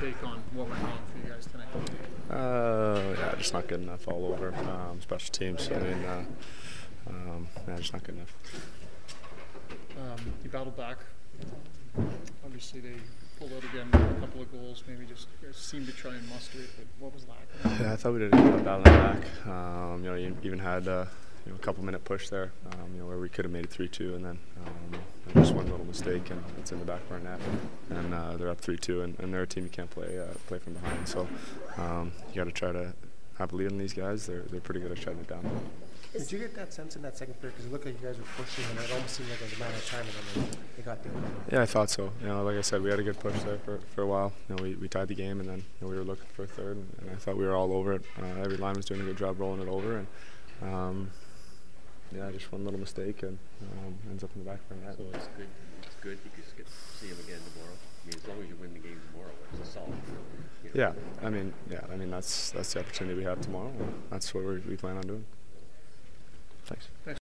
take on what went wrong for you guys tonight. Uh, yeah, just not good enough all over. Um, special teams. I mean, uh, um, yeah, just not good enough. Um, you battled back. Obviously, they pulled out again a couple of goals. Maybe just seemed to try and muster it, but what was lacking? Yeah, I thought we did a good job battling back. Um, you know, you even had uh, you know, a couple minute push there, um, you know, where we could have made it three two, and then um, just one little mistake, and it's in the back of our net, and uh, they're up three two, and, and they're a team you can't play uh, play from behind. So um, you got to try to have a lead on these guys. They're they're pretty good at shutting it down. Did you get that sense in that second period? Because it looked like you guys were pushing, and it almost seemed like it was a matter of time, and then they, they got there. Yeah, I thought so. You know, like I said, we had a good push there for, for a while. You know, we, we tied the game, and then you know, we were looking for a third, and, and I thought we were all over it. Uh, every line was doing a good job rolling it over, and um, yeah, just one little mistake and um, ends up in the back of our net. So it's good. It's good because you get to see him again tomorrow. I mean, as long as you win the game tomorrow, it's a solid. You know. Yeah, I mean, yeah, I mean that's that's the opportunity we have tomorrow. That's what we we plan on doing. Thanks.